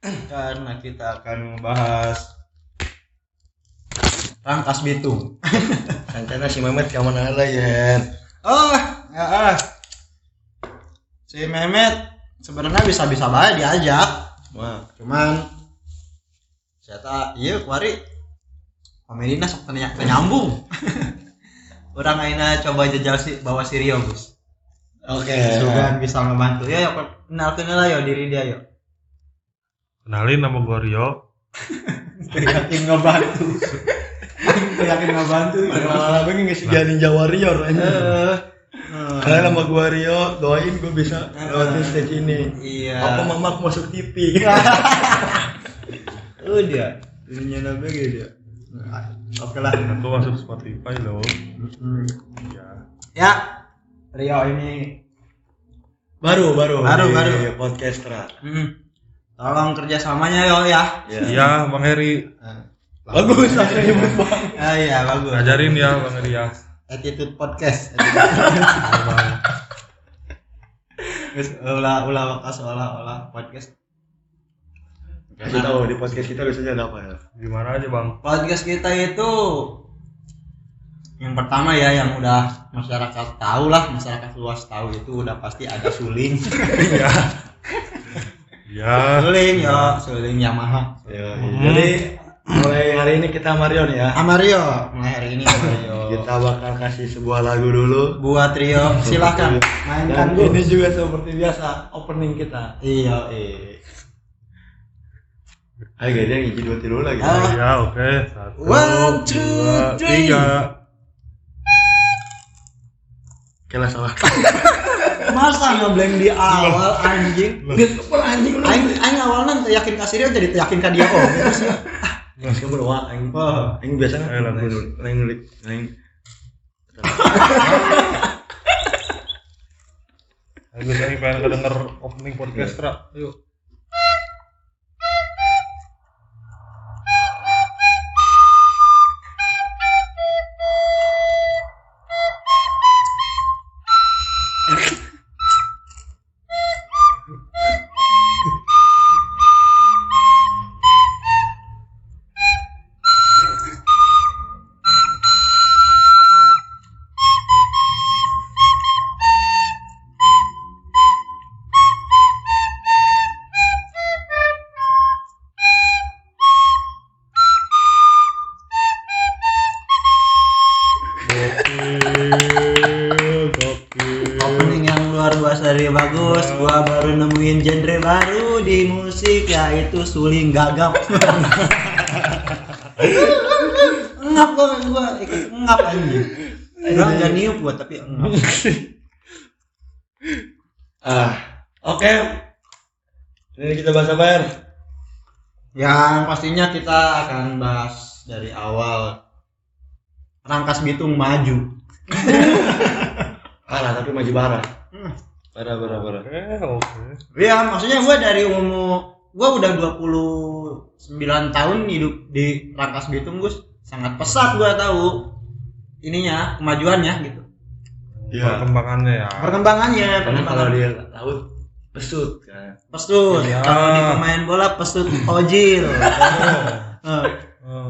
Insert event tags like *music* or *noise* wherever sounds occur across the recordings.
karena kita akan membahas Rangkas Bitung. *laughs* Rencana si Mehmet ke mana lagi ya? Oh, ya ah. Si Mehmet sebenarnya bisa-bisa baik diajak. Wah, Cuman saya iya kuari komedinya sok tanya nyambung. *laughs* Orang aina coba jajal si bawa si Rio, Gus. oke. Sugan bisa ngebantu. Ya, ya kenal kenal yo diri dia yo. Kenalin nama gua Rio. Yakin ngebantu. Yakin ngebantu. Malah gue nggak sih jadi Jawa Warrior Eh, eh. Karena nama gua Rio, doain gue bisa lewatin stage ini. Iya. Apa mamak masuk TV? *laughs* Oh dia. Dunia nabi gitu dia. Oke lah. Aku masuk Spotify loh. Hmm. Ya. Ya. Rio ini baru, baru. Baru, di baru. Podcastra. hmm, tolong kerjasamanya yo ya. Iya, Bang Heri. Bagus, langsung nyebut bang. Ah *laughs* iya bagus. Ngajarin ya Bang Heri ya. Attitude podcast. *laughs* Guys, ulah ulah wakas olah olah podcast. Kasih tahu di podcast kita biasanya ada apa ya? Gimana aja Bang? Podcast kita itu yang pertama ya yang udah masyarakat tahu lah masyarakat luas tahu itu udah pasti ada suling Iya. *laughs* Ya. suling ya suling Yamaha Ya, Hmm. Jadi mulai hari ini kita Mario nih ya. Amario mulai hari ini Amario *laughs* Kita bakal kasih sebuah lagu dulu. buat Rio silahkan Dan mainkan bu ini juga seperti biasa opening kita. iya eh Ayo guys, yang hiji dua tilu lagi. Ah. Ya, oke. Satu, One, two, dua, three. tiga. Oke lah salah. *laughs* masa ngeblank di awal anjing gitu pun anjing aing aing awalnya yakin kasih Rio jadi yakin ka dia oh gitu sih Mas kamu doa aing. Oh. Aing biasanya aing Bro. aing nulik aing. Ayo *laughs* saya pengen kedenger opening podcast Ra. Yuk. Yaitu suling gagap ngap gua gua ngap anjing gua nggak niup gua tapi ngap Ah, oke. Ini kita bahas apa ya? yang pastinya kita akan bahas dari awal Rangkas Bitung maju *laughs* Parah tapi maju parah. Hmm. Parah parah parah. Oke, oke. ya maksudnya gua dari umur gua udah 29 tahun hidup di Rangkas Bitung Gus. Sangat pesat gua tahu ininya kemajuannya gitu. Iya. Perkembangannya ya. perkembangannya Karena kalau dia laut pesut kan. pestut Ya. kalau di pemain bola pestut ojil. *laughs* Eh,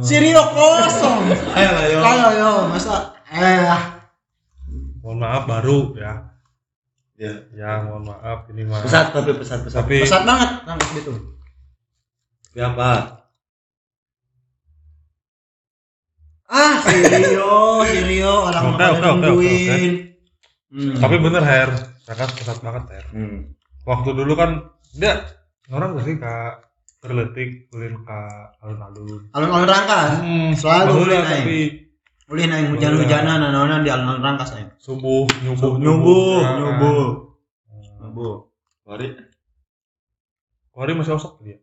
Sirio kosong. Ayo ayo yo masa? Eh mohon maaf baru ya. Ya. Ya, mohon maaf ini mah. Pesat tapi pesat pesat. Tapi pesat banget Rangkas Bitung Tapi apa? ah Sirio Sirio orang Oke, pada oke, oke, oke, nungguin Hmm. tapi bener Her. Kakak pesat banget Her. Hmm. Waktu dulu kan dia orang gak sih kak terletik ulin ke alun-alun. alun-alun Rangkas Hmm, Selalu tapi ulin aing hujan-hujanan nanaonan di alun-alun Rangkas aing subuh nyubuh nyubuh ya kan. nyubuh nyubuh Mari. Wari masih osok dia.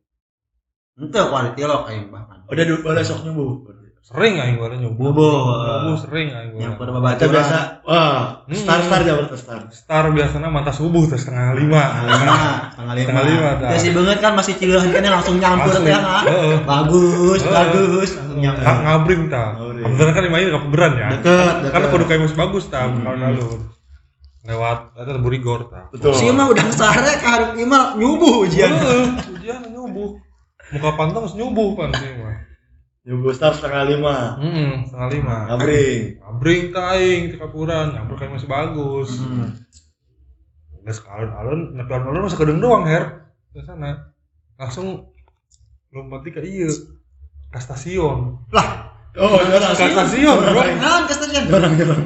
ente kualitas lo aing bahkan Udah boleh sok nyembuh. Sering aing gua nyubuh. Nyubuh. Nyubuh sering aing yang pada Baca biasa. Wah, Hmm. star star jawab star. Star biasanya mantap subuh terus *laughs* setengah lima. lima tanggal lima Tanggal lima, ya si banget kan masih cilehan kan langsung nyampur ah. Heeh. bagus bagus langsung nyampur ngabring ta. Kebetulan kan lima ini kebeberan ya. deket Kan kudu kayak masih bagus ta Hmm. alun-alun. Lewat eta Burigor ta. Betul. si mah udah sare ka hareup ieu mah nyubuh ujian Heeh, ujian nyubuh. muka pantang harus nyubuh pan sih mah Nyubuh start setengah lima. Hmm, setengah lima. Ngabring. Ngabring kaing di kapuran, nyamper kayak masih bagus. Hmm. Udah sekalun alun, nepi alun alun masa kedeng doang her ke sana. Langsung lompat ke iya ke stasiun. Oh, orang Ke stasiun, bro. Nah, ke stasiun. Orang orang.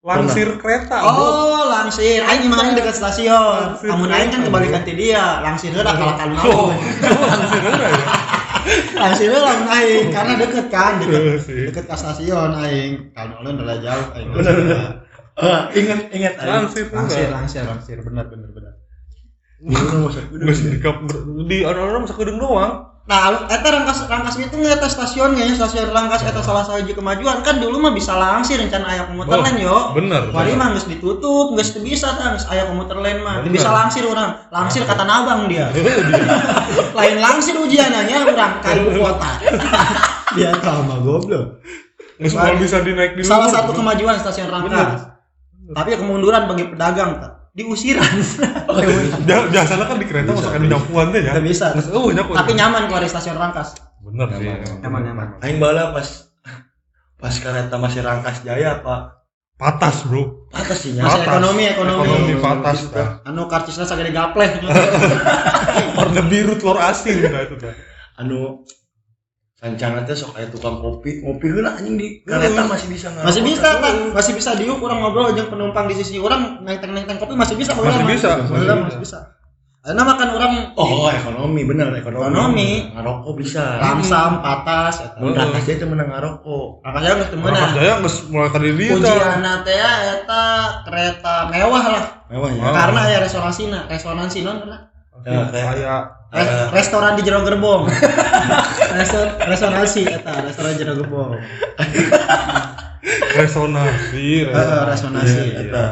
Langsir kereta, bro. Oh, langsir. Aing gimana dekat stasiun. Kamu aing kan kebalikan ti dia. Langsir udah kalah kalun Oh, langsir udah ya. Langsir lamun aing karena deket kan, deket sih. deket ke stasiun aing. Kalun alun udah jauh aing. Bener, bener. Ah, ingat ingat aing. Langsir Langsir, udah. langsir, langsir. Benar, benar, benar. Dulu masa kudu. Geus di kap di alun-alun masa kedeng doang. Nah, eta rangkas rangkas itu nggak eta stasiunnya, stasiun rangkas eta salah satu kemajuan kan dulu mah bisa langsir rencana aya komuter Oh, lain yo. Bener. Wali mah geus ditutup, geus teu bisa tah, geus aya komuter lain mah. Bisa langsir urang. Langsir kata nabang dia. Dia. *laughs* Lain langsir ujiannya urang *laughs* ka ibu kota. dia sama goblok. Geus mau bisa dinaik di Salah satu kemajuan stasiun rangkas. Tapi kemunduran bagi pedagang tah. Diusiran. Ja- *laughs* Biasanya kan di kereta masakan nyapuan teh ya. Bisa. Oh nyapuan. Tapi nyaman kalau di stasiun rangkas. Bener sih. Nyaman, nyaman. Aing bala pas pas kereta masih Rangkas Jaya Pak. Patas, Bro. Atas sih Patas. ekonomi, ekonomi. Ekonomi patas tah. Anu karcisna sagede gapleh. *laughs* Warna biru telur asin nah itu. Anu Sancana teh sok aya tukang kopi, ngopi heula anjing di kereta masih bisa ngarokok. masih bisa kan masih bisa diuk orang ngobrol jeung penumpang di sisi orang nenteng nenteng kopi masih bisa Masih bisa, masih masih, bisa. bisa Karena makan orang Oh, ekonomi bener ekonomi. Ekonomi. Ngarokok bisa. lamsam patas eta. Teh menang ngarokok. Makanya geus teu Rangkas meunang. Jaya geus mulai ka di dieu tah. Ujianna teh ya, eta kereta mewah lah Mewah ya. Karena aya resonasina, resonansi non pernah? Ya, kayak- Kayak Res- Eh. restoran di jero gerbong. *laughs* Resto- resonansi eta, restoran jero gerbong. resonasi, Heeh, resonasi Iya, eta.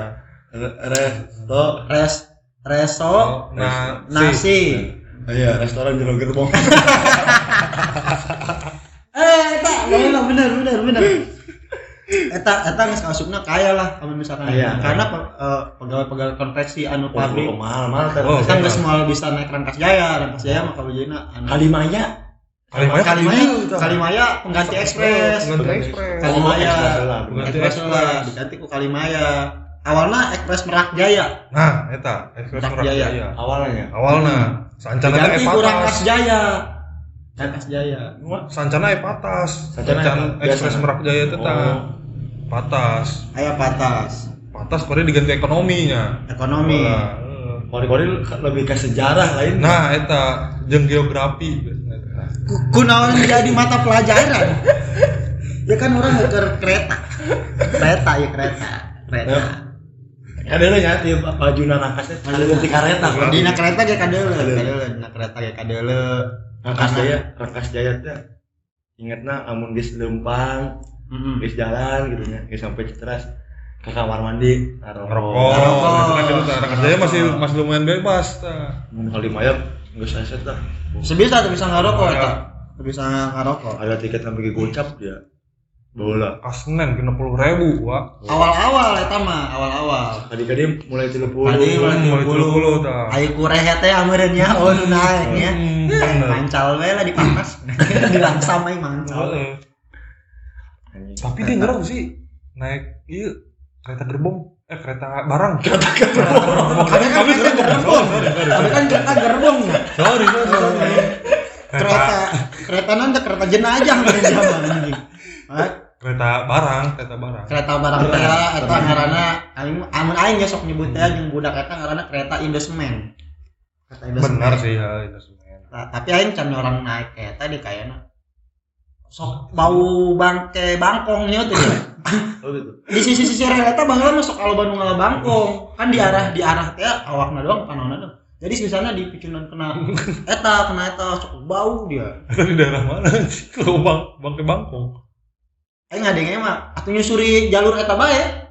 Re- Resto. Res reso Nah, nasi. Iya, restoran jero gerbong. *laughs* Eh, eta, bener bener bener. Eta eta geus kausupna kaya lah kalau misalkan Kaya. karena eh, pegawai-pegawai konveksi anu pabrik Oh, mahal mahal teh. Oh, kan bener. geus moal bisa naik Rangkas Jaya, Rangkas Jaya mah kabujina anu Kalimaya. Kalimaya kan Kalimaya. Kalimaya pengganti ekspres. Pengganti ekspres. Kalimaya. lah. Pengganti Ekspres lah, diganti ku Kalimaya. Awalnya ekspres Merak Jaya, Nah, eta ekspres Merak Jaya. Awalnya. Awalna sancana teh diganti ku Rangkas. Jaya. Rangkas Jaya. Sancana epatas. Sancana Sancan epatas. ekspres. Merak Jaya tah. Oh. Patas. Aya patas. Patas pada diganti ekonominya. Ekonomi. Nah. Kori-kori lebih ke sejarah lain. Nah, eta jeung geografi kunaon jadi mata pelajaran ya kan orang ngeker kereta kereta ya kereta kereta lah ya bajuna Rangkas teh ada ganti kareta. Pak. dina kereta ge kadeule kadeule dina kereta ge kadeule Rangkas Jaya, Rangkas Jaya teh ingetna amun geus lempang, heeh geus jalan gitu nya, geus sampai Citras ke kamar mandi ngarokok. Gitu tah. Rangkas Jaya masih masih lumayan bebas tah. Mun Kalimaya geus aset lah. sebisa tuh bisa ngarokok eta Teu bisa ngarokok Ada tiket sampai ke gocap dia. Bola. Kasenen kena puluh ribu, Wak. awal-awal eta mah awal-awal Kadi-kadi mulai 30. Kadi mulai Mulai 30. 30 tah. ayo kureh teh ameureun nya oh naik nya Hmm, bener. mancal we lah di panas *laughs* dilangsam aing mancal. Tapi dia ngerang sih naik iya kereta gerbong eh kereta barang Kata kata. kami kan Kami kereta gerbong. gerbong kami kan kereta gerbong ya sorry sorry, kereta kereta nanti kereta jenajah dari zaman anjing Ah, *laughs* kereta barang kereta barang. Kereta barang teh eta ngaranna aing amun aing ya sok nyebut teh jeung budak eta ngaranna kereta Indosemen kereta Indosemen benar sih ya itu semen Nah, tapi aing can orang naik kereta di kayana. Sok bau bangke bangkongnya tuh ya. *coughs* Oh gitu. di sisi-sisi rel eta baheula mah sok aloba nu ngala bangkong. Kan di arah di arah teh awakna doang panonna doang. Jadi sisana di picunan kena eta kena eta sok bau dia. *laughs* Di daerah mana sih? Kalau bang bangke bangkong aing ngadenge mah atuh nyusuri jalur eta bae.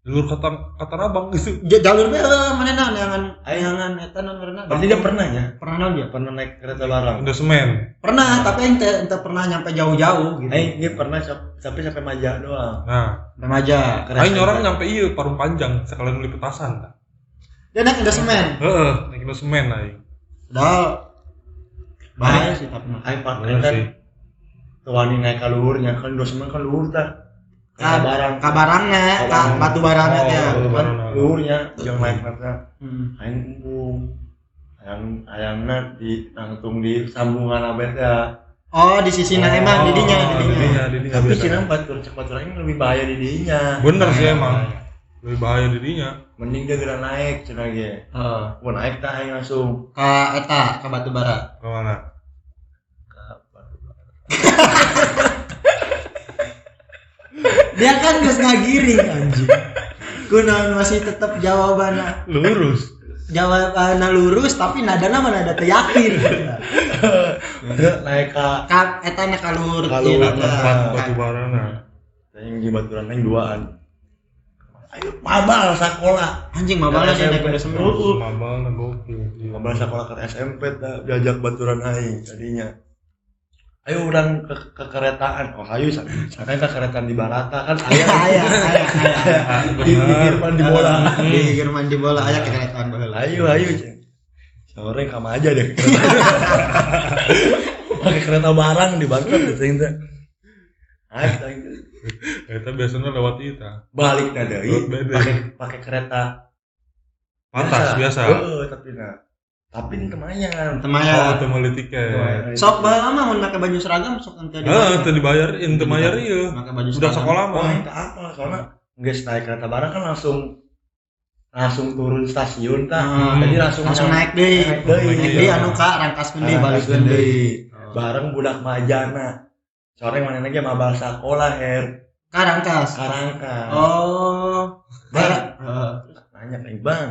Jalur kata kata rabang. *laughs* Gitu jalur bae eh, manehna neangan neangan eta non ngaranna Berarti dia pernah ya? pernah naon dia? Pernah naik kereta barang. udah semen. Pernah tapi aing teh teu pernah nyampe jauh-jauh gitu. Aing dia pernah cap- tapi sampai Maja doang. nah. Remaja aing nyorang nyampe iya parung panjang sekalian beli petasan dah dia naik udah semen? Heeh naik udah semen aing. Padahal bahaya sih tapi mah. Aing pak Bener kan wani naik ke luhurnya kan dua semen kan luhur tah. Ka- Ka barang. kabarangnya ka Kabarang. batu barangnya Oh, ya. batu kan luhurnya jangan naik nanti Hmm. aing ayang ayangna di nangtung di sambungan abet ya. Oh di sisi nah emang didinya Oh, didinya. didinya didinya. Tapi cina batur cek batur aing lebih bahaya di dinya bener sih emang. lebih bahaya dirinya mending dia gerak naik cina ge. Oh. mau naik tah aing langsung. Ka eta ka batu bara. Ke mana ke dia kan geus ngagiring anjing. Kunaon masih tetap jawabannya lurus. Jawabannya lurus tapi nadana mana ada teu yakin. Naik ke ka eta na kalur Kalur, batu bara nah aing di baturan aing duaan. Ayo mabal sekolah anjing banget SMP. naik udah semua Uh. mabal nah gokil. Mabal sekolah ke SMP dah diajak baturan aing tadinya ayo urang ke, ke keretaan. Oh ayo sampai ke keretaan di Barata kan? Aya. *laughs* Ayah aya aya aya. *laughs* Di pinggir pan di bola. Di German di bola. Aya kekeretaan baheula ayo ayo Ceng. sore kamu aja deh. *laughs* Pakai kereta barang di Bangka gitu teh Ayo, teh. kita biasanya lewat itu. Balik nah beda. pakai pakai kereta. Pantas biasa. Heeh, tapi nah tapi ini lumayan oh temaya itu beli tiket sok baheula mah mun make baju seragam sok ente ah itu dibayarin itu bayar iya make baju udah seragam sekolah Oh, mah itu apa? Soalnya nggak naik kereta barang kan langsung langsung turun stasiun tah. Hmm. Jadi langsung langsung naik deui Naik deui. naik deui anu ka rangkaskeun deui balikeun deui bareng budak majana. Sore mana lagi mabal sekolah her ka rangkas karangka. oh Bang, Heeh. nanya ke bang,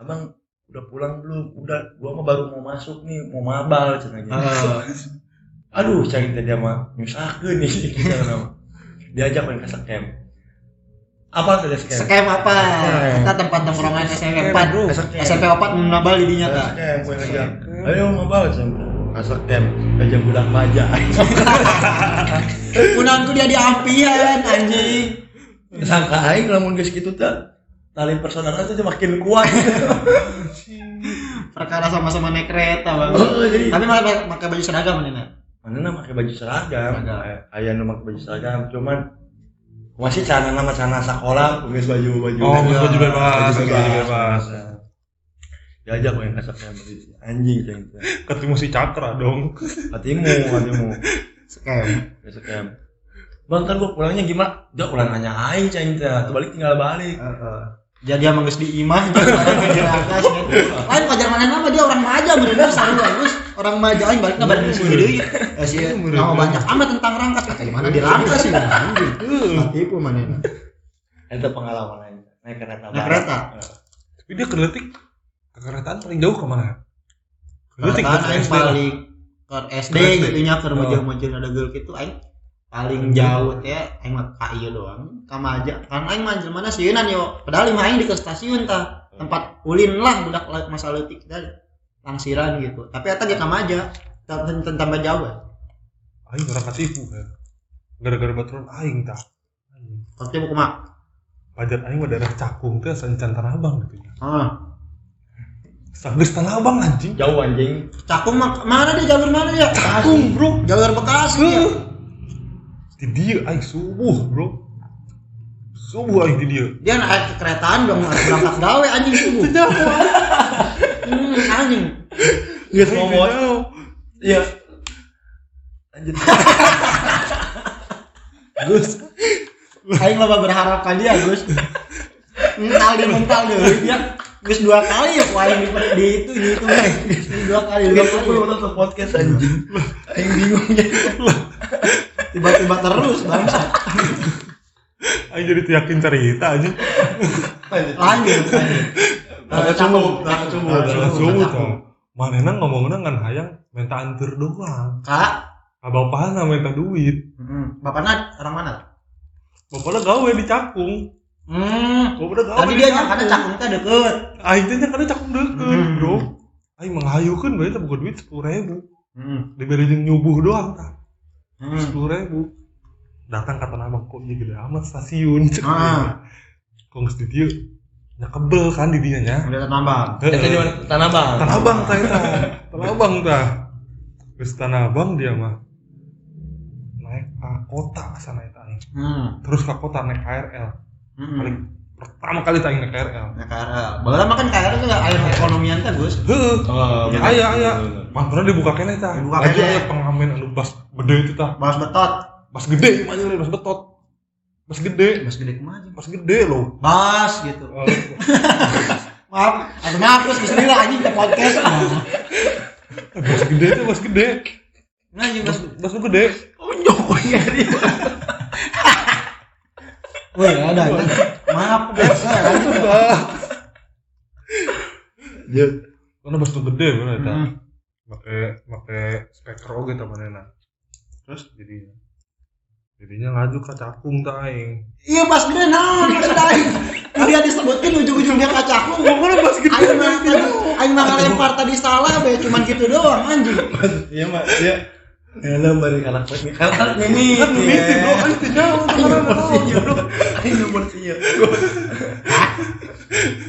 abang udah pulang belum? Udah, gua mah baru mau masuk nih, mau mabal cina gitu. Heeh. Aduh, cari dia mah nyusakeun nih. *laughs* Diajak main ke scam. Apa tuh scam? Skem apa? Kita tempat tongkrongan SMP 4 Bro. SMP 4 menambal didinya kak. Scam, gue ngajak. Ayo mabal cina. Masuk camp, ngajak budak maja. *laughs* Punangku dia diampian anjing. Sangka aing lamun geus kitu teh tali persaudaraan itu makin kuat. *laughs* Perkara sama-sama naik kereta bang. Oh, jadi Tapi malah pakai baju seragam nih nak. mana pakai baju seragam. Seragam. Aya- Aya nu make baju seragam, cuman masih celana nama celana sekolah, geus baju baju. oh baju baju bebas Baju baju bebas Diajak main kasar anjing ceng teh. ketemu si cakra dong hatimu. Skem. Besok *laughs* camp. Bang, kan gua pulangnya gimana? Dia pulang nanya aing ceng teh. Tuh balik tinggal balik. Jadi emang geus di imah ke. Lain pajar mana nama dia orang maja bener *laughs* sarua bagus. Orang maja aing balik balik di sini deui. Eh si nama banyak amat tentang rangkas kata gimana di rangkas sih anjing. Tipu mana Itu pengalaman aing. Naik kereta. Naik kereta? Tapi dia keletik ke keretaan paling jauh ke mana keletik Kereta ke SD paling ke SD Ke gitu nya ke Oh. mojong-mojong ada geul gitu aing paling jauh teh aing mah ka ieu doang. Ka maja kan aing mah mana sieunan yo. Padahal lima aing di ke stasiun tah. Tempat ulin lah budak masa leutik teh langsiran gitu. Tapi eta ge ka maja tentang tambah jauh ya. aing orang ketipu kan gara-gara baturan aing tah. Buku mak. pajar aing mah daerah cakung teh sancan tanah abang gitu ya. Ah, sanggeus tanah abang anjing. Jauh anjing. cakung mak mana dia jalur mana dia? cakung bro. Jalur Bekasi ya. Di dia aing subuh bro subuh aing di dia Dia naik ke keretaan dong berangkat gawe anjing subuh. Hmm, anjing. Ngomong. jauh. Iya. Lanjut. Gus. Aing loba berharap ka dia, Gus. Mental dia mental dia. Dia Gus dua kali ya ku aing di, di itu di itu. Di dua kali, dua kali. nonton podcast anjing. Aing bingung ya. Tiba-tiba terus bangsa. aing jadi yakin cerita anjing Lanjut, lanjut. Berangkat subuh, berangkat subuh. Nah, subuh Cakung. tuh manehna ngomongna ngan hayang minta antar doang Kak, abapana minta duit hmm, bapaknya orang mana? bapaknya gawe di cakung Hmm, bapaknya gawe tadi di dia nyangkanya cakung teh deket. aing teh nyangkana cakung deket Hmm. bro aing menghayukeun bae teh bukan duit sepuluh ribu Hmm. diberi nyubuh doang Hmm. sepuluh ribu datang kata nama kok iya gede amat stasiun cek Ah. kok nggak di dia nya kebel kan di dia nya Udah nambah. Itu di mana? Tanah Abang. tanah abang tah eta tanah abang tah ke Tanah Abang dia mah naik ke kota sana aing. Hmm. terus ke kota naik KRL Hmm. paling pertama kali tanya naik KRL Ya KRL. Baheula mah kan KRL juga air ekonomian teh, Gus. Heeh. Oh, Ya, aya aya Mantra dibuka kene tah. Dibuka kene. aya pengamen anu bas gede itu tah. Bas betot. Bas gede mah aja bas betot. Bas gede. Bas gede anjing? Bas gede loh. Bas gitu. *laughs* Maaf, aku ngapus bismillah anjing ke podcast. *laughs* Bas gede itu bas gede. Nah, anjing bas Bas gede. Oh, nyokonya dia. Woi, *laughs* ada. ada. Maaf, biasa. Ya, Karena bas tuh gede bener eta. Hmm. Make make speaker oge tah manehna. Terus jadinya jadinya ngaju ke cakung tah aing. Iya, bas gede naon maksud aing. Dia disebutin ujung-ujungnya kacakung. Ngomongna bas gede. Aing mah tadi, aing mah ngelempar tadi salah be, cuman gitu doang anjing. iya mak, ya. Hello bari karakter ini. Karakter ini. Kan mimiti bro, aing teh jauh tah ngaranna naon. Iya, bro. Ini nomor sinya.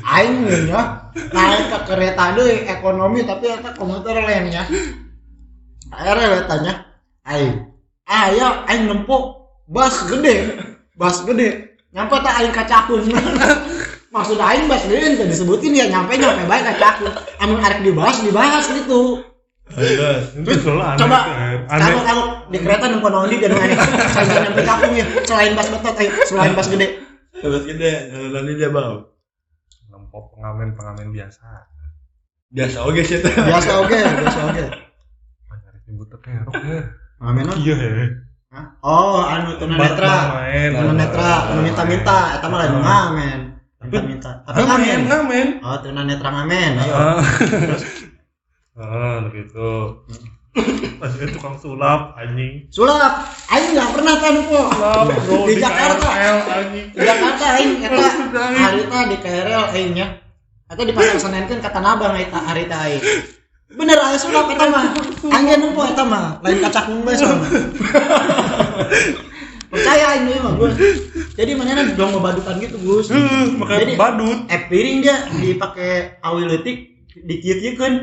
Aing nya naik ke kereta deui ekonomi tapi eta komuter lain ya. Akhirnya tanya, aing, aya aing nempuk bas gede, bas gede. Nyampe tak aing kacakun. *laughs* Maksud aing bas gede disebutin ya nyampe nyampe baik kacakun. Anu arek dibahas dibahas gitu. Itu soalnya aneh. Coba Aneh. kamu di kereta nempel nondi dan aneh. Saya nyampe kampung ya selain bas betot ayo selain bas gede. Bebas gede. Nanti dia bau. Nempok pengamen-pengamen biasa. Biasa oke sih. Biasa oke, biasa oke. Banyak nyebut terkerok ya. Ngamen non? Iya. Hah? Oh, anu tunanetra. Tunanetra, anu minta-minta, eta mah lain ngamen. Minta-minta. Ngamen, ngamen. ngamen. Oh, tunanetra ngamen. Ayo. Ah. Pas itu tukang sulap anjing. Sulap, aing enggak pernah kan po. Di Jakarta. KRL, anjing. Di Jakarta aing eta Aing. harita di KRL aing nya. Eta di pasar Senen kan kata nabang eta harita aing. Bener aya sulap eta mah. Aing nempo eta mah, lain kacak mungbe sama. *laughs* Percaya aing deui mah, Gus. Jadi mana dong ngebadukan gitu, Gus. Makanya Jadi- badut. eh piring dia dipakai awi leutik dikieu-kieukeun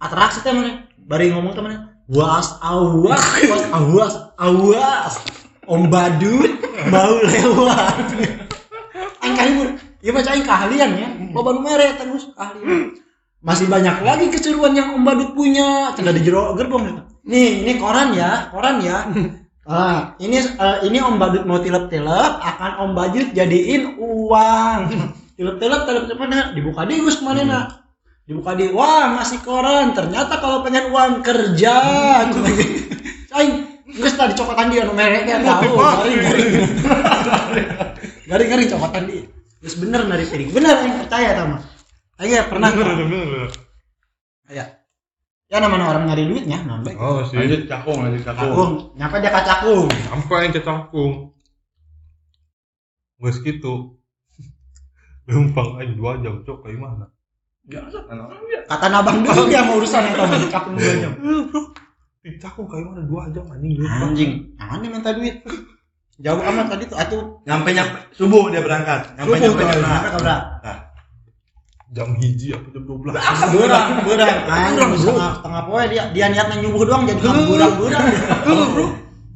atraksi teh mana bari ngomong teh mana was awas. Was awas awas. Om badut mau lewat. Aing kahibur ieu mah aing keahlian ya. Loba nu mere eta Gus keahlian. Masih banyak lagi keseruan yang om badut punya. Tinggal di jero gerbong nih ini koran ya koran ya. *laughs* Ah, ini eh, ini Om Badut mau tilep-tilep akan Om Badut jadiin uang. *laughs* Tilep-tilep tilep mana? Dibuka di Gus kemarin nak. Dibuka di wah ngasih koran. Ternyata kalau pengen uang kerja. *laughs* Aing Gus tadi cokotan dia nu mereknya tahu. Garing garing. *laughs* Garing garing cokotan dia. Gus bener dari piring. Bener aing percaya sama. Ya pernah. Bener, bener. Ya. Ya namanya orang nyari duitnya, baik. Oh sih. Lanjut cakung, lanjut cakung. Cakung, nyapa dia kacakung. Sampai yang kecakung. Gue segitu. Lumpang *laughs* aja dua jam cok kayak mana? Kan. Kata nabang dulu dia mau urusan yang tahu cakung dua jam. Dicakung kayak mana dua jam anjing. Anjing, dia minta duit. Jauh amat tadi tuh atuh. Nyampe nyampe subuh dia berangkat. Nyampe nyampe nyampe. Nyampe kabrak. Jam hiji apa jam 12 Burang, burang. Anjing setengah setengah poe dia dia niatnya nyubuh doang jadi kamu burang burang. Heuh, bro.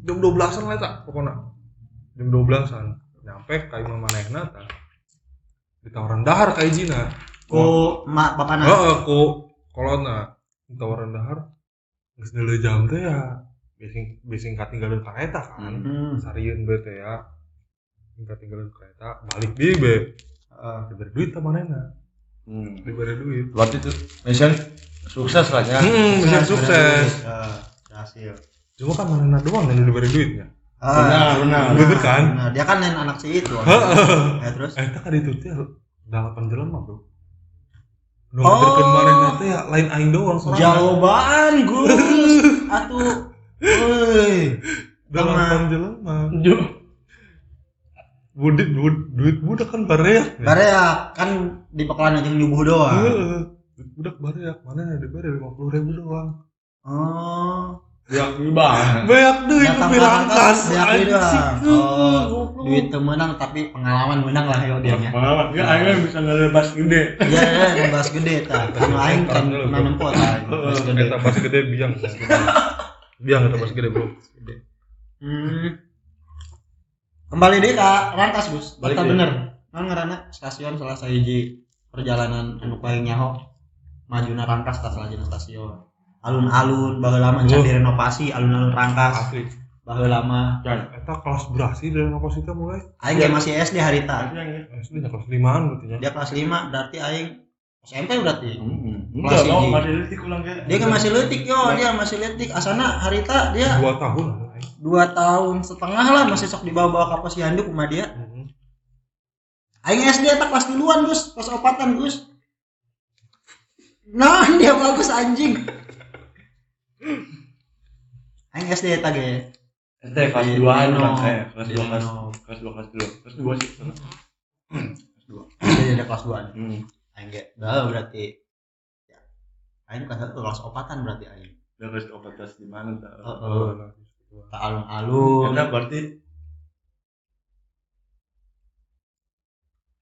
Jam 12-an lah tak pokoknya. Jam 12-an. Nyampe kayak mana manehna ta. Ditawaran dahar kayak jina. Ku mak bapak nah. Heeh, ku kolona ditawaran dahar. Geus neuleuh jam teh ya. Bising bising katinggalan kereta kan. Hmm. Sarieun be teh ya. Tinggal tinggalan kereta balik di be. Heeh. Diberi duit sama manehna. Hmm. Diberi duit. Berarti itu mission sukses lah ya. Hmm, mission sukses. Ah, berhasil. Cuma kan manehna doang yang diberi duitnya. Benar, benar. Bener kan? Nah, dia kan lain anak si itu. Ya terus Eh, tak ada itu teh delapan jelema bro. Nu Oh. manehna teh ya lain aing doang soalnya. jawaban Gus. *laughs* Atuh. Woi. Delapan jelema. Budit duit, duit budak kan bareak. ya. Kan di pekalan aja nyubuh doang. Heeh. Budak bareak, mana diberi lima puluh ribu doang. Oh. Ya, bang. Banyak duit Datang pirangkas. Dia anjing. doang. Oh, Goblok. duit tuh menang tapi pengalaman menang lah yo dia nya. Pengalaman, ya akhirnya bisa ngelebas gede. Iya, iya, ngebahas gede ta. Anu *laughs* aing kan ta. Heeh, Ngebahas gede. Pasti gede biang. Biang masih gede bro. Hmm. Kembali deh ke Rangkas, Gus. Balik bener. Kan ngarana stasiun salah hiji perjalanan anu paling nyaho majuna Rangkas tas lajuna stasiun. Alun-alun baheula mah can Oh. direnovasi alun-alun Rangkas. Asli. Baheula mah Dan eta kelas berapa sih dari apa sih mulai? aing ge masih SD harita. SD nya kelas limaan berarti ya. Dia kelas 5 berarti aing SMP berarti. Hmm. Kelas Enggak, no, masih letik ulang kayak. Dia kan masih letik yo, dia masih letik. Asana harita dia Dua tahun. aing. dua tahun setengah lah masih sok dibawa-bawa ke posyandu sama dia. Mhm. Aing SD tak kelas duluan Gus, kelas opatan Gus. Nah, *laughs* dia bagus anjing. Aing SD eta ge. Ente kelas Di 2 an Reno. ulang kayak. Kelas Di 2 kelas Reno. kelas 2 kelas 2. Kelas 2 sih. Kelas 2. SD ada kelas 2. Hmm. Aing ge. Dah berarti ya. Aing kelas satu kelas opatan berarti aing. Udah kelas 4 kelas di mana tak? Heeh. Oh, nah, gitu. Tak alun-alun. Karena berarti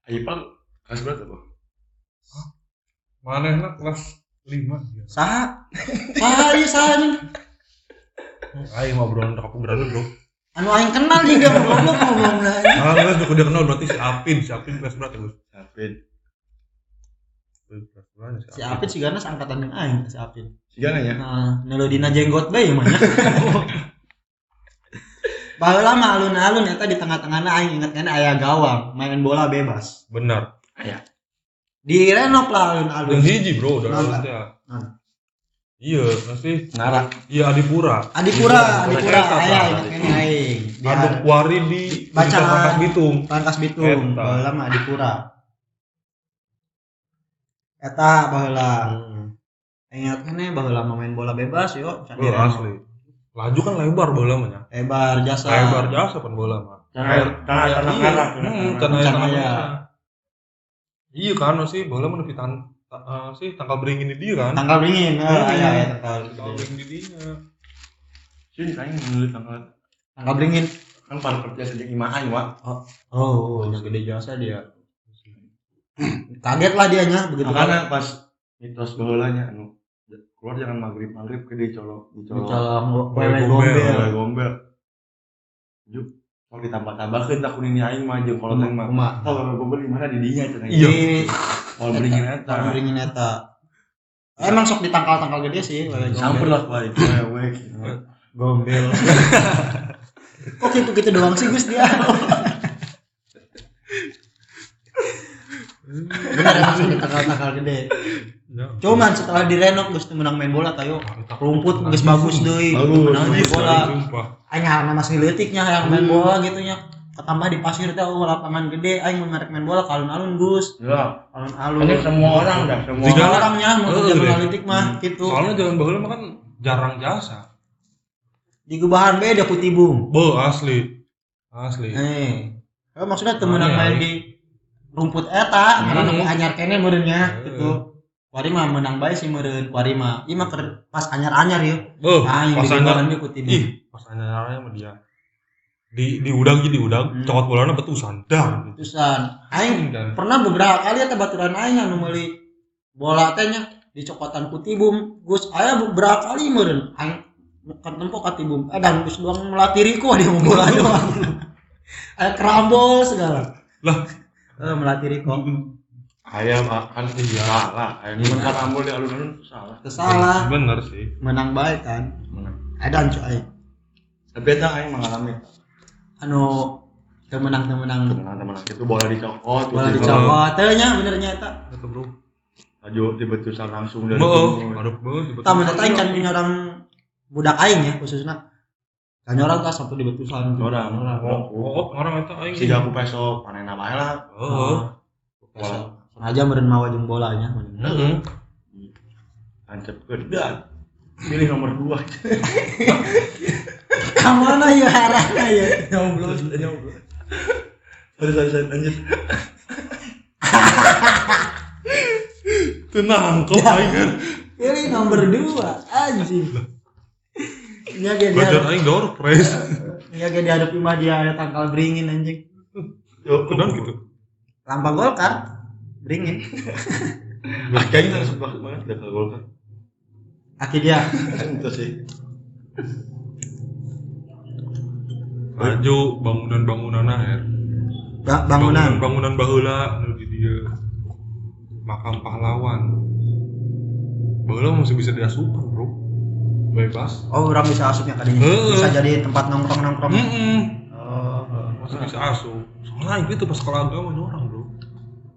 Aipal kelas berapa? Mana enak kelas lima. Saha? Saha ieu saha anjing? Ayo ngobrol untuk aku berani bro. Anu aing kenal juga goblok ngomongna. anjing. Ah, guys, udah dia kenal berarti si Apin, si Apin kelas berapa Gus? Sapin. Kelas berapa Si Apit sih karena seangkatan dengan aing si Apit. Sigana ya? Nah, nelodina jenggot bae mah nya. Baheula mah alun-alun eta di tengah-tengahna aing inget kan aya gawang, main bola bebas. Benar. Di renov lah alun-alun. hiji bro, Nah, ya. nah. Iya, pasti. Nara. Iya Adipura. Adipura, Adipura Eta, aya Pak. inget kan aing. Di Aduk Wari di Baca. Baca Bitung. Pangkas Bitung, baheula mah Adipura. Eta baheula. Ingat kan ya baheula mah main bola bebas yo, can di Oh, renov. asli. Laju kan lebar bola mah. Lebar jasa. Lebar jasa pan bola mah. Tanah tanah Iya, tanah iya. merah. Hmm, tanah tanah merah. tanah Tanah merah. Iya kan sih bola mah nepi tan ta- eh, sih tangkal beringin di dia kan. Tangkal beringin, eh, Hmm. aya aya tangkal. Tangkal beringin di dia. Sini kain menulis tanggal Tangkal beringin. kan para kerja sejak imaan wa. Oh, yang gede jasa dia. *clears throat* Kaget lah dianya begitu Makanya pas mitos bolanya anu keluar jangan maghrib maghrib ke dicolok dicolok Dicolong Wewe wewe gombel. gombel. Gombel, kalau ditambah-tambahkeun tak kuning aing mah jeung kalau teh mah. Gombel di mana di dinya cenah. Iya. Kalau beringin eta. tangkal *laughs* beringin eta. Emang sok ditangkal-tangkal gede sih *laughs* gombel. lah *laughs* kuali wewe. Gombel. Kok gitu-gitu doang sih Gus dia? Benar emang *laughs* sok ditangkal-tangkal gede. Ya. Cuman setelah direnov Gus menang main bola tayo. Rumput geus bagus deui. Bagus, Menang main bagus, bola. Aing hana masih leutiknya yang main bola gitu nya ketambah di pasir teh oh, lapangan gede aing mau merek main bola alun-alun Gus Ya, alun-alun ini semua orang dah, semua Jika- orangnya mau zaman deh. analitik mah gitu Soalnya zaman baheula mah kan jarang jasa. di gubahan beda putih bung Bo asli. Asli. eh Eh, maksudnya temenan Mana ya, main di rumput eta Hmm. karena hmm. anyar kene meureunnya Eh. gitu Kuari mah menang bae sih meureun kuari mah ieu mah pas anyar-anyar yeuh Bo, aing pas di anyar. putih bung Ih, pas anyarnya sama dia. Di di udang jadi udang, Hmm. cokot bolana betusan. Dang. terusan aing pernah beberapa kali ya baturan aing anu meuli bola teh nya di cokotan putih bum gus aya beberapa kali meureun aing kan tempo ka tibum eh dan gus doang melatih Riko *laughs* dia mau bola doang *laughs* aya kerambol segala Lah. Eh melatih Riko Ayam akan Iya. salah. Ayam Iya. kan ambil di alun-alun salah. kesalah Bener sih. menang baik kan Menang. edan cuy Tapi eta aing mengalami anu teu menang teu menang teman-teman itu bola dicokot, bola tiba-tiba dicopot teu nya benernya eta Itu bro. Maju dibetusan langsung dari banget. tah mun eta aing can orang budak aing ya khususnya kan orang tah sampai dibetusan Orang, orang Oh, oh, orang itu aing. Siga aku besok panen bae lah. Oh. Bola sengaja meureun mawa jeung bolanya Heeh. tancap kedan. Pilih nomor 2. *laughs* Kamana ya arahnya ya? Nyoblos, nyoblos. Sorry, sorry, sorry, lanjut. *laughs* Tenang kok aing kan. Pilih nomor dua, anjing. Iya ge dia, Belajar aing door prize. iya dihadap imah dia ada tangkal beringin anjing. Yo, Tenang gitu. Lampa golkar, beringin. Kayaknya harus banget banget dah kalau gol kan. Aki dia, *laughs* Itu sih. maju bangunan-bangunan air Ba- bangunan bangunan baheula nu di dieu makam pahlawan baheula masih bisa diasupan bro bebas. Oh orang bisa asupnya kadinya Heeh. bisa jadi tempat nongkrong nongkrong. Heeh. oh. Masih bisa asup? Soalnya itu pas sekolah agama orang bro.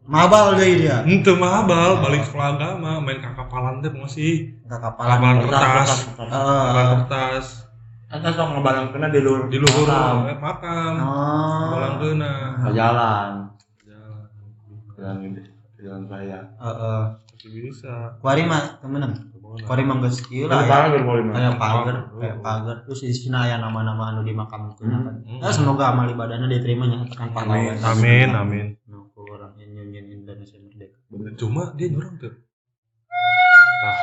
Mabal deh dia. Ente mah abal balik sekolah agama main kakapalan teh masih. Nggak kapalan Kertas, kertas. kertas, kertas. kapalan Eh, kertas. Ada sok ngebalang kena di luar di luhur makam. eh, makam. Oh. Kapalan kena. Ke jalan. Jalan. Jalan ini jalan raya. Heeh. masih bisa. Kuari mah temenan Geus ieu Ada lah ya. pagar boleh mah. kayak pagar Oh. kayak pagar. Terus di sini aya nama-nama anu dimakamkeun kan. Hmm. Ya, semoga amal ibadahnya diterima nya kan pahlawan amin amin. Nah orang yang nyanyiin Indonesia merdeka. Bener. Cuma dia nyurang tuh. Tah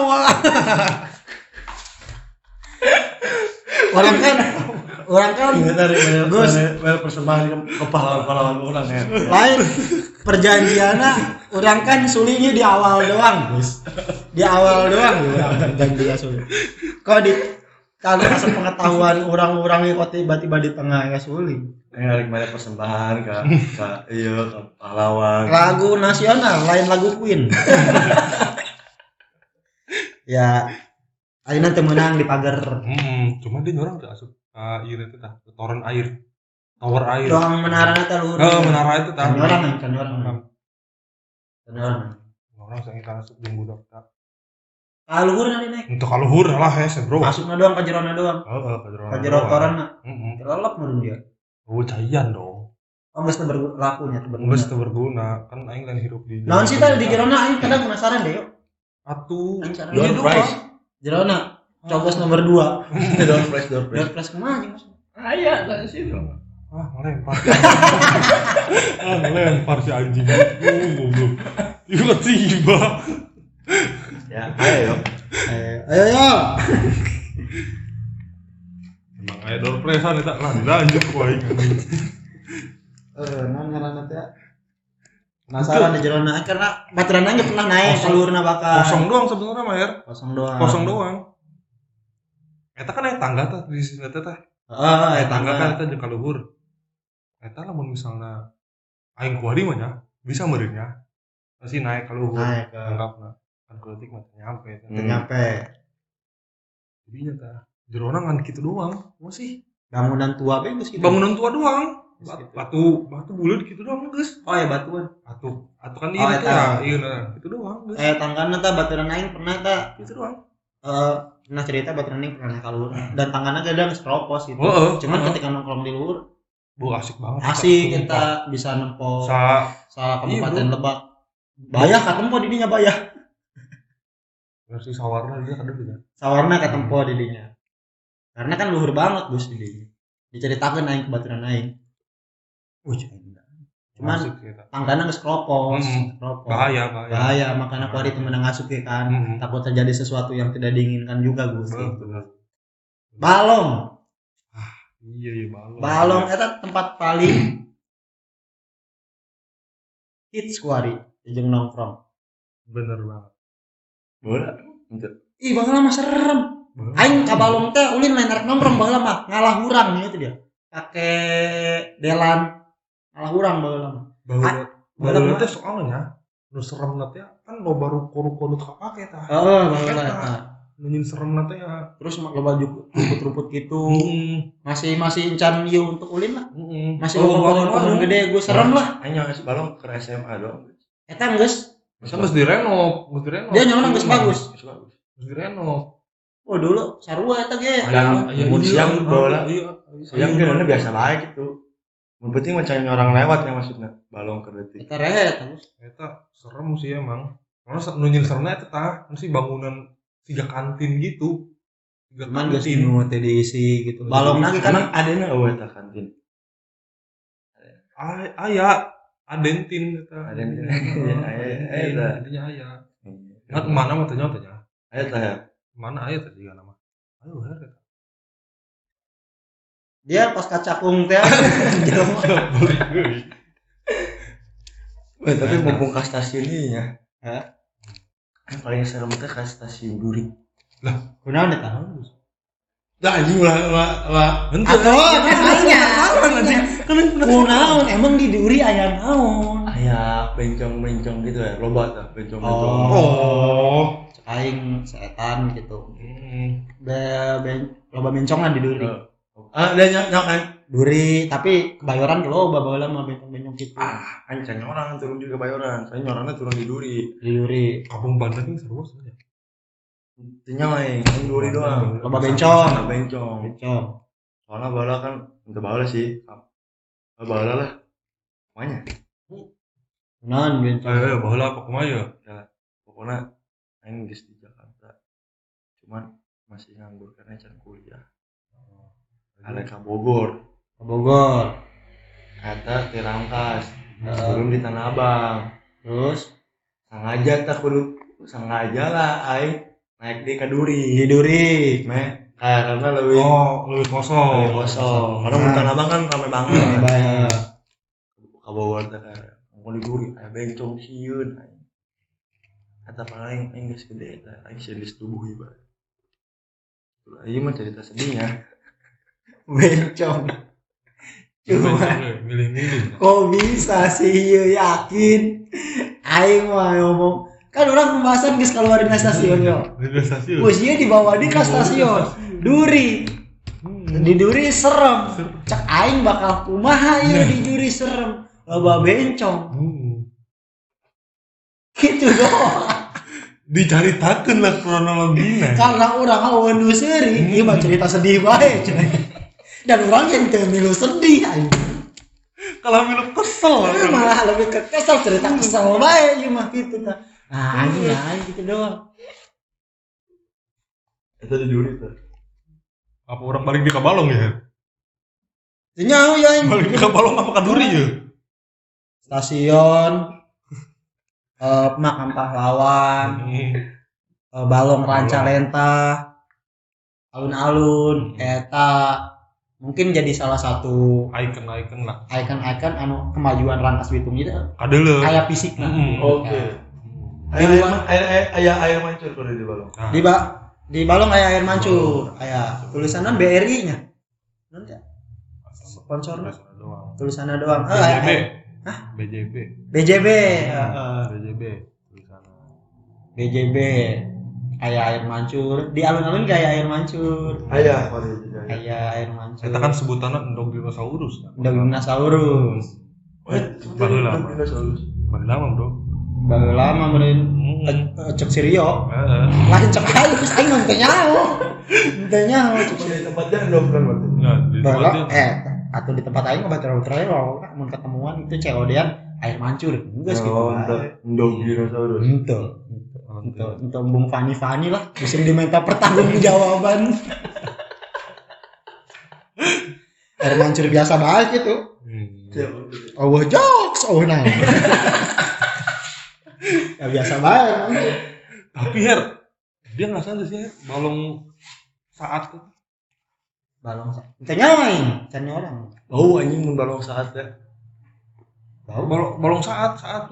ketawa orang kan orang kan banyak Gus. persembahan ke, ke pahlawan-pahlawan orang ya. lain perjanjiannya orang kan sulingnya di awal doang Gus di awal doang orang perjanjian suling kok di kagak sepengetahuan orang-orang yang kok tiba-tiba di tengah ya suling Yang banyak persembahan ke ke iya ke pahlawan. lagu nasional lain lagu Queen ya Ayeuna teu menang di pagar Hmm, cuma dia nyurang tuh asup uh, iya itu tah toren air tower air. Doang menara teh luhur oh, menara itu tah. Kan orang kan orang. Orang. Kan orang orang ingin asup jeung budak tah. Ah luhur nanti naik untuk kaluhur lah hese bro. Masukna doang ka jerona doang. Heeh ka jero ka jero toranna heeh kelelep mun dia. Oh cayan dong. Oh geus teu berlaku nya teu Nggak berguna teu berguna. Kan aing lain hidup di naon sih tadi di jerona aing kadang penasaran deh yuk cara Door prize. jerona coblos nomor 2 *laughs* Door prize, door prize. door plus kumaha anjing maksudnya Aya dari situ. ah ngelempar. *laughs* Ah ngelempar si anjing. Oh goblok. Tiba-tiba. *laughs* Ya, ayo. ayo ayo yo. Emang aya door eta lah dilanjut ku aing anjing. eh naon ngaranna teh penasaran di jerona Aing karena baturan aing pernah naik Kosong. kalurna bakal kosong doang sebenarnya mah ya kosong doang. Kosong doang. Eta kan aya tangga teh di sini teh. Aya aya tangga kan eta jeung kaluhur eta lamun misalna aing kuari mah nya bisa meureunnya pasti naik kaluhur naik ke anggapna kan keutik mah nyampe nyampe. Jadinya teh jerona ngan kitu doang masih. Bangunan tua gitu bangunan tua doang Geus Bat- gitu. batu batu bulat gitu doang geus oh ya batuan atuh atuh kan Oh, iya eta. ya. Iya nah itu doang geus eh tanggana teh baturan aing pernah teh itu doang. Eh pernah cerita baturan aing pernah naik kalur dan tanggana kadang seropos gitu. Heeh, cuman heeh. ketika nongkrong di luhur bu asik banget. asik kita bisa nempo sa sa Iya, kabupaten lebak. Bayah katempo didinya bayah. Versi sawarna dia kadang juga. Sawarna katempo didinya karena kan luhur banget bos didinya diceritakan aing ke baturan aing Wih, cuman asik kita tanggana geus kropos Hmm. kropos bahaya bahaya bahaya makanya aku hari itu menang asup ya kan. Hmm. takut terjadi sesuatu yang tidak diinginkan juga Gus Betul, betul. balong. Iya iya balong. Balong eta tempat paling hits kuari jeung nongkrong. Bener banget. Bola. ih baheula mah serem. Bener. aing ka balong teh ulin lain nongkrong baheula mah ngalah hurang itu dia. Pake delan mah bahwa baheula bahwa mah teh soalnya nu serem nanti kan lo baru korup-korup kapake tah heeh baheula Eta. eta nunyin serem nanti ya terus mah loba rumput-rumput gitu Hmm, masih masih encan ieu untuk ulin lah hmm. masih loba bangun warung, gede gue serem lah Hanya ngasih balong ke SMA doang. eta geus Masa mesti direnov, mesti direnov. dia nyolong geus bagus Masih bagus. Mesti direnov. oh dulu sarua eta ge Yang Iya, mun iya, siang iya, bola. Iya. Yang kira biasa baik itu. Yang penting macam orang lewat ya maksudnya. Balong ke detik. eta rehet terus Eta serem sih emang. Karena se- nunyin seremnya eta tah, kan sih bangunan tiga kantin gitu. Tiga cuman kantin. nu teh diisi gitu balong lagi kan Emang ada oh eta kantin. Ay- Aya, Adentin eta. Adentin. *laughs* Ya, aya eta. Intinya aya. Ngat mana mah tanya tanya. Aya tah ya. Mana aya tadi kan nama. Ayo her eta. Dia pas kacakung teh. Wah, *laughs* tapi mumpung ke stasiun ini ya. Hah? Yang paling serem teh ke stasiun Duri. kunaon eta Dah anjing ulah ulah ulah. Henteu. Kan kunaon emang di duri aya naon Aya bencong-bencong gitu ya, loba tah bencong-bencong. Oh. Cek aing setan gitu Hmm. be, ben, loba bencongan di duri Ah, dia nyok nyok kan. duri tapi kebayoran lo bawa mah bencong-bencong gitu Ah, anjing orang turun juga Bayoran. Saya nyorana turun di Duri. di duri Kampung Bandar ini seru saja. Tinyawa yang Duri doang. Loba bencong. Sana bencong. bencong Soalnya bala kan untuk bala sih. Bala lah. Makanya non bencong Eh, baheula apa kumaha pokoknya aing geus di Jakarta. Cuman masih nganggur karena can kuliah. Ada ke Bogor. ke Bogor Kata Tirangkas. Heeh. Turun di Tanah Abang. terus Sengaja tak kudu sengaja lah aing naik di di Kaduri. duri Meh, karena lebih Oh, lebih kosong. lebih kosong. Karena di Tanah Abang kan ramai banget. Nah, banyak. Ka Bogor teh mau di Duri aya bencong aing. Kata paling aing geus gede aing geus tubuh. Itulah ieu mah cerita sedihnya. Bencong. Cuma Milih-milih. kok bisa sih? Ieu yakin. Aing mah ngomong. Kan orang pembahasan geus keluar di stasiun yo. Di stasiun. Wes ieu dibawa di ke stasiun. Duri. Hmm. di duri serem. Cek aing bakal kumaha ieu di duri serem. Loba bencong. Hmm. gitu doang. Dicaritakeun lah kronologina. karena orang awan nu seuri ieu mah cerita sedih cenah. Dan orang yang milu sedih Kalau milu kesel. Eh, malah lebih ke kesel cerita kesel bae ieu mah gitu nah anjing aing gitu doang Itu di Duri tuh. Apa orang balik di Kabalong ya? Nyawa ya Balik di Kabalong apa kaduri ya? stasiun *laughs* eh makam pahlawan Hmm. eh, balong ranca lenta alun-alun eta mungkin jadi salah satu Icon-icon lah. ikon-ikon anu kemajuan Rangkas Bitung itu Kadele. kayak fisik Mm-mm. Oke. Air air air air air, air mancur kalau di balong. Nah, di ba di balong aya air mancur aya tulisanan BRI nya nanti sponsornya tulisannya doang BJB. aya- BJB. BJB heeh. BJB. Tulisannya. BJB aya air mancur di alun-alun kayak air mancur Ayah di Jaya. kayak air mancur Kita kan sebutannya endog dinosaurus. dinosaurus Eh, Baheula. kan dinosaurus. Bari lama, Bro. baru lama Hmm. Eh, cek si Rio Heeh. lain cek aing mah teu nyaho teu nyaho cek Di tempatnya endog kan berarti. Nah, tempatnya eh atau di tempat aing mah batur terakhir mun ketemuan itu ceodean air mancur geus gitu Oh, endog ente, ente bung Fani Fani lah, bisa diminta pertanggungjawaban. *laughs* Air mancur biasa banget gitu. Hmm. Oh jokes, oh nah. ya biasa banget. Tapi Her, dia nggak sadar sih balong saat tuh. Balong sa. Kita nyawain, cari orang. Oh, anjing mun balong saat ya. Balong, balong saat, saat,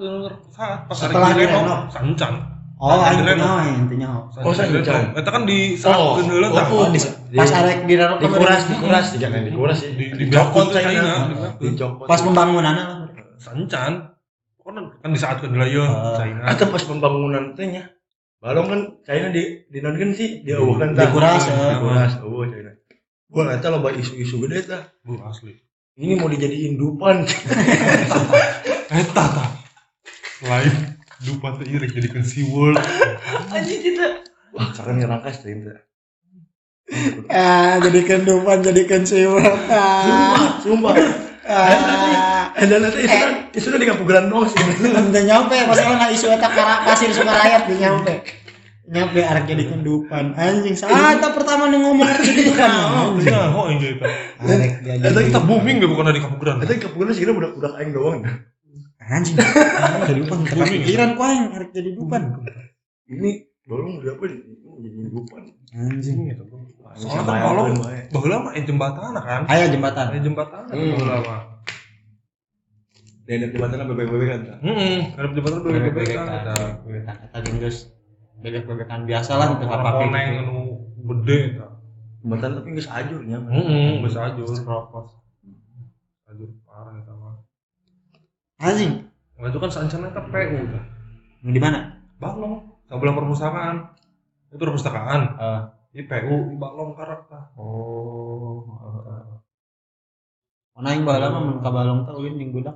saat pas hari Setelah direnov, direnov. Oh, Nah, aing direnov. nyawain, teu nyawa. Oh, sancan. direnov. Eta kan di saat Oh, heula tah. oh, Oh, di, pas arek di renov Dikuras, dikuras, jangan dikuras sih. Di- di saya China, kan. di. Dicopot. pas pembangunan lah. Sancan. Kan kan di saat lah ya Ah. China. Atau pas pembangunan teh nya. Balong kan China di di kan sih dia eueuh kan tah. Dikuras, ya. Dikuras, eueuh China. Gua eta loba isu-isu gede tah. Bu asli. Ini mau dijadiin dupan. *laughs* Eta tah. Lain lupa tuh ieu rek jadikeun SeaWorld. *laughs* Anjing kita. Wah, sekarang nih rangkas teh teh. Ah, jadi kendupan, jadi kensiwat. Ah, Sumpah. ah. Eh, dan nanti isu isu di kapugeran dong sih. Udah nyampe, masalah na isu kara pasir Sukarayat di nyampe. Nyampe arek jadi kendupan. Anjing, saat pertama nu ngomong arek jadi kendupan. Nah, *laughs* oh ini kita. Arek jadi. Kita booming gak bukan dari Kapugeran. Eta kapugeran sih udah udah aing doang. Anjing. *laughs* Jadi dupan kepikiran ku aing arek jadi dupan ini bolong udah apa nih jadi lupa anjing. Gitu ini Soalnya sama kan yang Bay. baheula mah eh jembatan kan? Aya jembatan. Eh jembatan Hmm. baheula mah dan jembatan bebek-bebek kan tak? heeh ada jembatan bebek bebek bebekan kan bebekan eta geus bebek bebekan biasa lah untuk orang apa koneng anu gede jembatan tapi nggak ajurnya heeh geus ajur Kropos. ajur parah eta mah anjing Nggak itu kan sancana ke PU dah. di mana Balong, sebelum perpustakaan. Itu perpustakaan. Eh. Di PU, di Balong karak tah. oh Mana yang bahala mah mun ka balong teh ulin jeung budak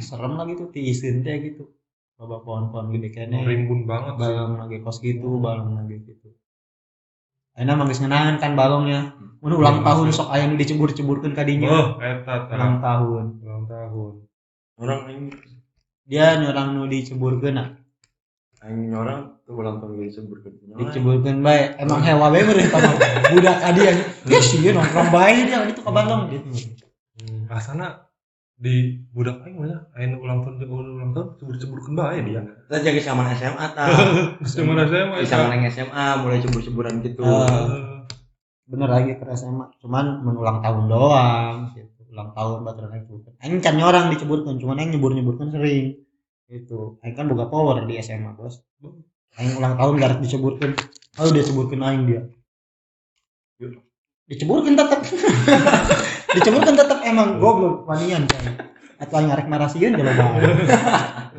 serem lagi tuh ti iseun teh gitu loba pohon-pohon gede kene Rimbun banget sih. balong lagi kos gitu balong lagi gitu Ayeuna mah geus ngeunaan kan balongnya mun ulang tahun sok aya nu dicebur-ceburkeun ka dinya Oh, eta Ulang tahun. Orang ini dia nyorang nu diceburkeun nah Aing orang tuh ulang tahun gitu sebut diceburkeun bae. Emang hewa bae meureun tah mah. *laughs* budak adian ya sih dia nongkrong bae dia. Gitu ka balong gitu Hmm, rasana di budak aing mah aing ulang tahun ulang tahun cebur-ceburkeun bae dia. kita jadi zaman SMA mah *laughs* di zaman yang SMA mulai cebur-ceburan gitu. Ah. bener lagi ke SMA cuman mun ulang tahun doang gitu ulang tahun baturan aing ceburkeun aing can nyorang diceburkeun cuman aing nyebur-nyeburkeun sering. Itu aing kan boga power di SMA bos aing ulang tahun garek diceburkeun oh dia ceburkeun aing dia. Diceburkeun tetep. *laughs* Diceburkeun tetep. Emang goblok wanian kan atau aing ngarek marasieun kalau *laughs* bae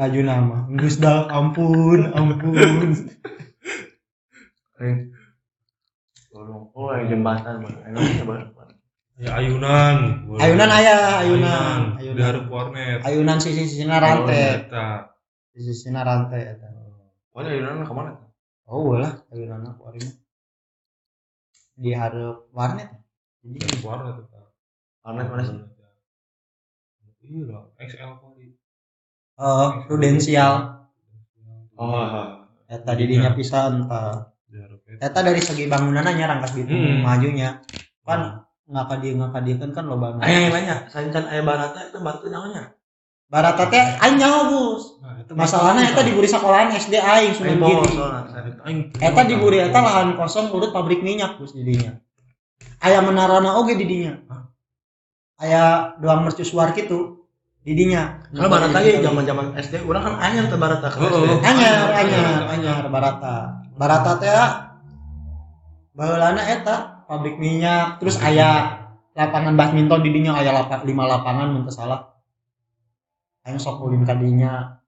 laju nama. Geus dah ampun ampun. Tolong oh yang jembatan mah emangnya banget Ya ayunan. ayunan aya ayunan Di ayunan hareup warnet. ayunan sisi sisina rantai Eta. sisi sisina rantai eta oh yang ke mana oh boleh ayunan aku hari di hareup warnet Di warnet eta. Warnet mana sih? Iya lah, XL kali. eh prudensial oh eta di dinya pisan ta eta dari segi bangunannya rangkas gitu Hmm. majunya kan nggak kadi nggak kadieun kan loba nu. Aing yang nanya sancan aya barata itu batu namanya barata teh aing nyaho Gus Nah, masalahnya eta di buri sekolahan SD aing Sunan soalnya. Eta aing. eta di buri eta lahan kosong urut pabrik minyak Gus di dinya aya menarana oge di dinya aya doang mercusuar gitu di dinya kalau barata ge zaman-zaman SD urang kan anyar teh barata ke Oh, SD oh. anyar anyar. anyar barata. Barata teh baheulana eta pabrik minyak terus aya lapangan badminton di dinya aya lapa, lima lapangan mun teu salah. Aing sok ulin ka dinya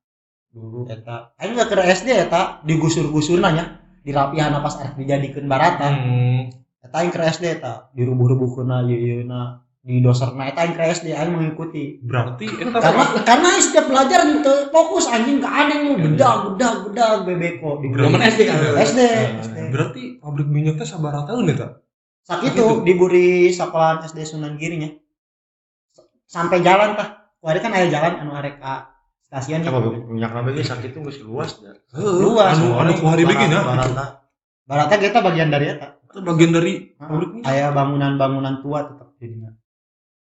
dulu eta. Aing gak ke SD eta. Digusur-gusur nanya dirapihan pas arek dijadikeun barata Hmm. eta aing ke SD eta. Dirubuh-rubuhkeuna ieuna di doserna eta aing ke SD aing mengikuti. Berarti eta karena karena setiap pelajaran itu fokus anjing ke aneh lu bedag bedag bedag bebeko. Di zaman SD kan? SD SD berarti pabrik minyak teh sabarataeun eta. Sakitu di buri sekolahan SD Sunan Girinya sampai jalan tah Wari kan aya jalan anu arek ka stasiun apa minyak nabe ge sakit tuh geus luas dah Heeh. Luas. Anu anu ku hari bikin ya. barata Barata kita bagian dari eta Itu bagian dari minyak. aya bangunan-bangunan tua tetap jadinya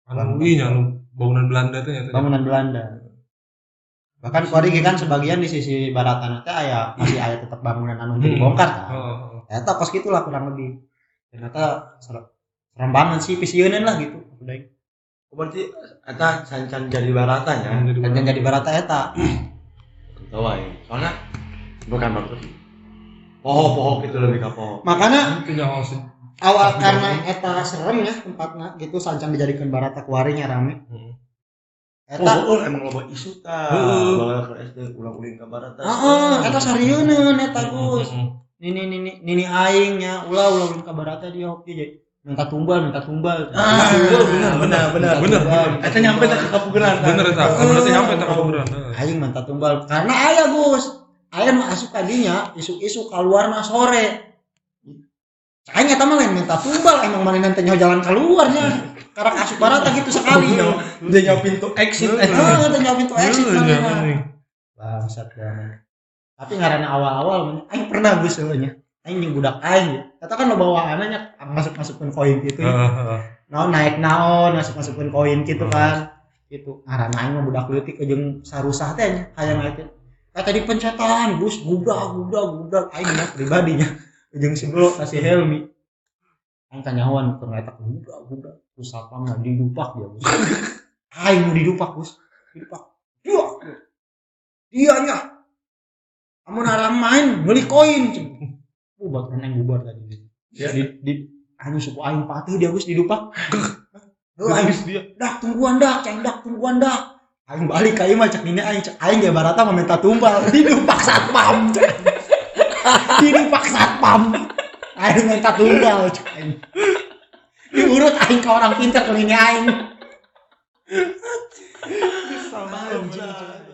Anu ieu anu bangunan Belanda teh eta. bangunan Belanda bahkan kuari ge kan sebagian di sisi baratan teh aya masih aya tetap bangunan anu Hmm. dibongkar tah Heeh. eta kos gitulah kurang lebih ternyata serem, banget sih pisieun lah gitu. Udah Oh, berarti eta sancan jadi baratanya dan jadi barata eta. Tahu aja soalnya bukan bagus poho-poho gitu lebih ke poho makanya awal karena eta serem ya tempatnya gitu sancan dijadikan barata kuarinya rame. Heeh. eta oh, oh, emang loba isu ta Heeh. bawa ke SD ulang ulin ke barata. Heeh eta sarieun eta Gus Nini nini nini aingnya. Ulah ulah ulun ka barata dia. Hoki jadi minta tumbal minta tumbal. Ah benar benar benar Bener, bener. eta nyampe tak ke kapugeran Bener eta. Berarti nyampe tak kaburan. aing minta tumbal. Karena aya Gus aya nu asup kadinya isuk-isuk keluarna sore. Aing eta mah lain minta tumbal. Emang mana nanti nyaho jalan keluarnya. Karena asup barata gitu sekali. Udah nyawa pintu exit. Ah teh nyaho pintu exit bangsat banget tapi ngaranna awal-awal aing pernah Gus sebenarnya aing jeung budak aing. Ya eta kan lo bawa anaknya masuk-masukkeun koin gitu ya. Heeh. naon naik naon masuk-masukkeun koin gitu kan. Itu ngaranna aing mah budak leutik jeung sarusah teh nya hayang aya teh. Kata di pencetan bus gubrak gubrak gubrak. Aing mah pribadinya jeung si Bro kasih Helmi. Aing tanyawan keur eta gubrak gubrak. Terus sapam mah didupak dia bus *laughs* aing mau didupak bus didupak. Dia dianya kamu narang main beli koin bubar kan aing bubar tadi. Ya. di di anu suku aing patih dia didupak *laughs* Duh, aing. Habis dia. dak tungguan dak ceng dak tungguan dak aing balik mah cek ini aing cek aing ge barata mah minta tumbal. Didupak satpam. *laughs* Cek. didupak satpam. Aing minta tumbal cek aing diurut aing ke orang pintar ke ini aing. Sama.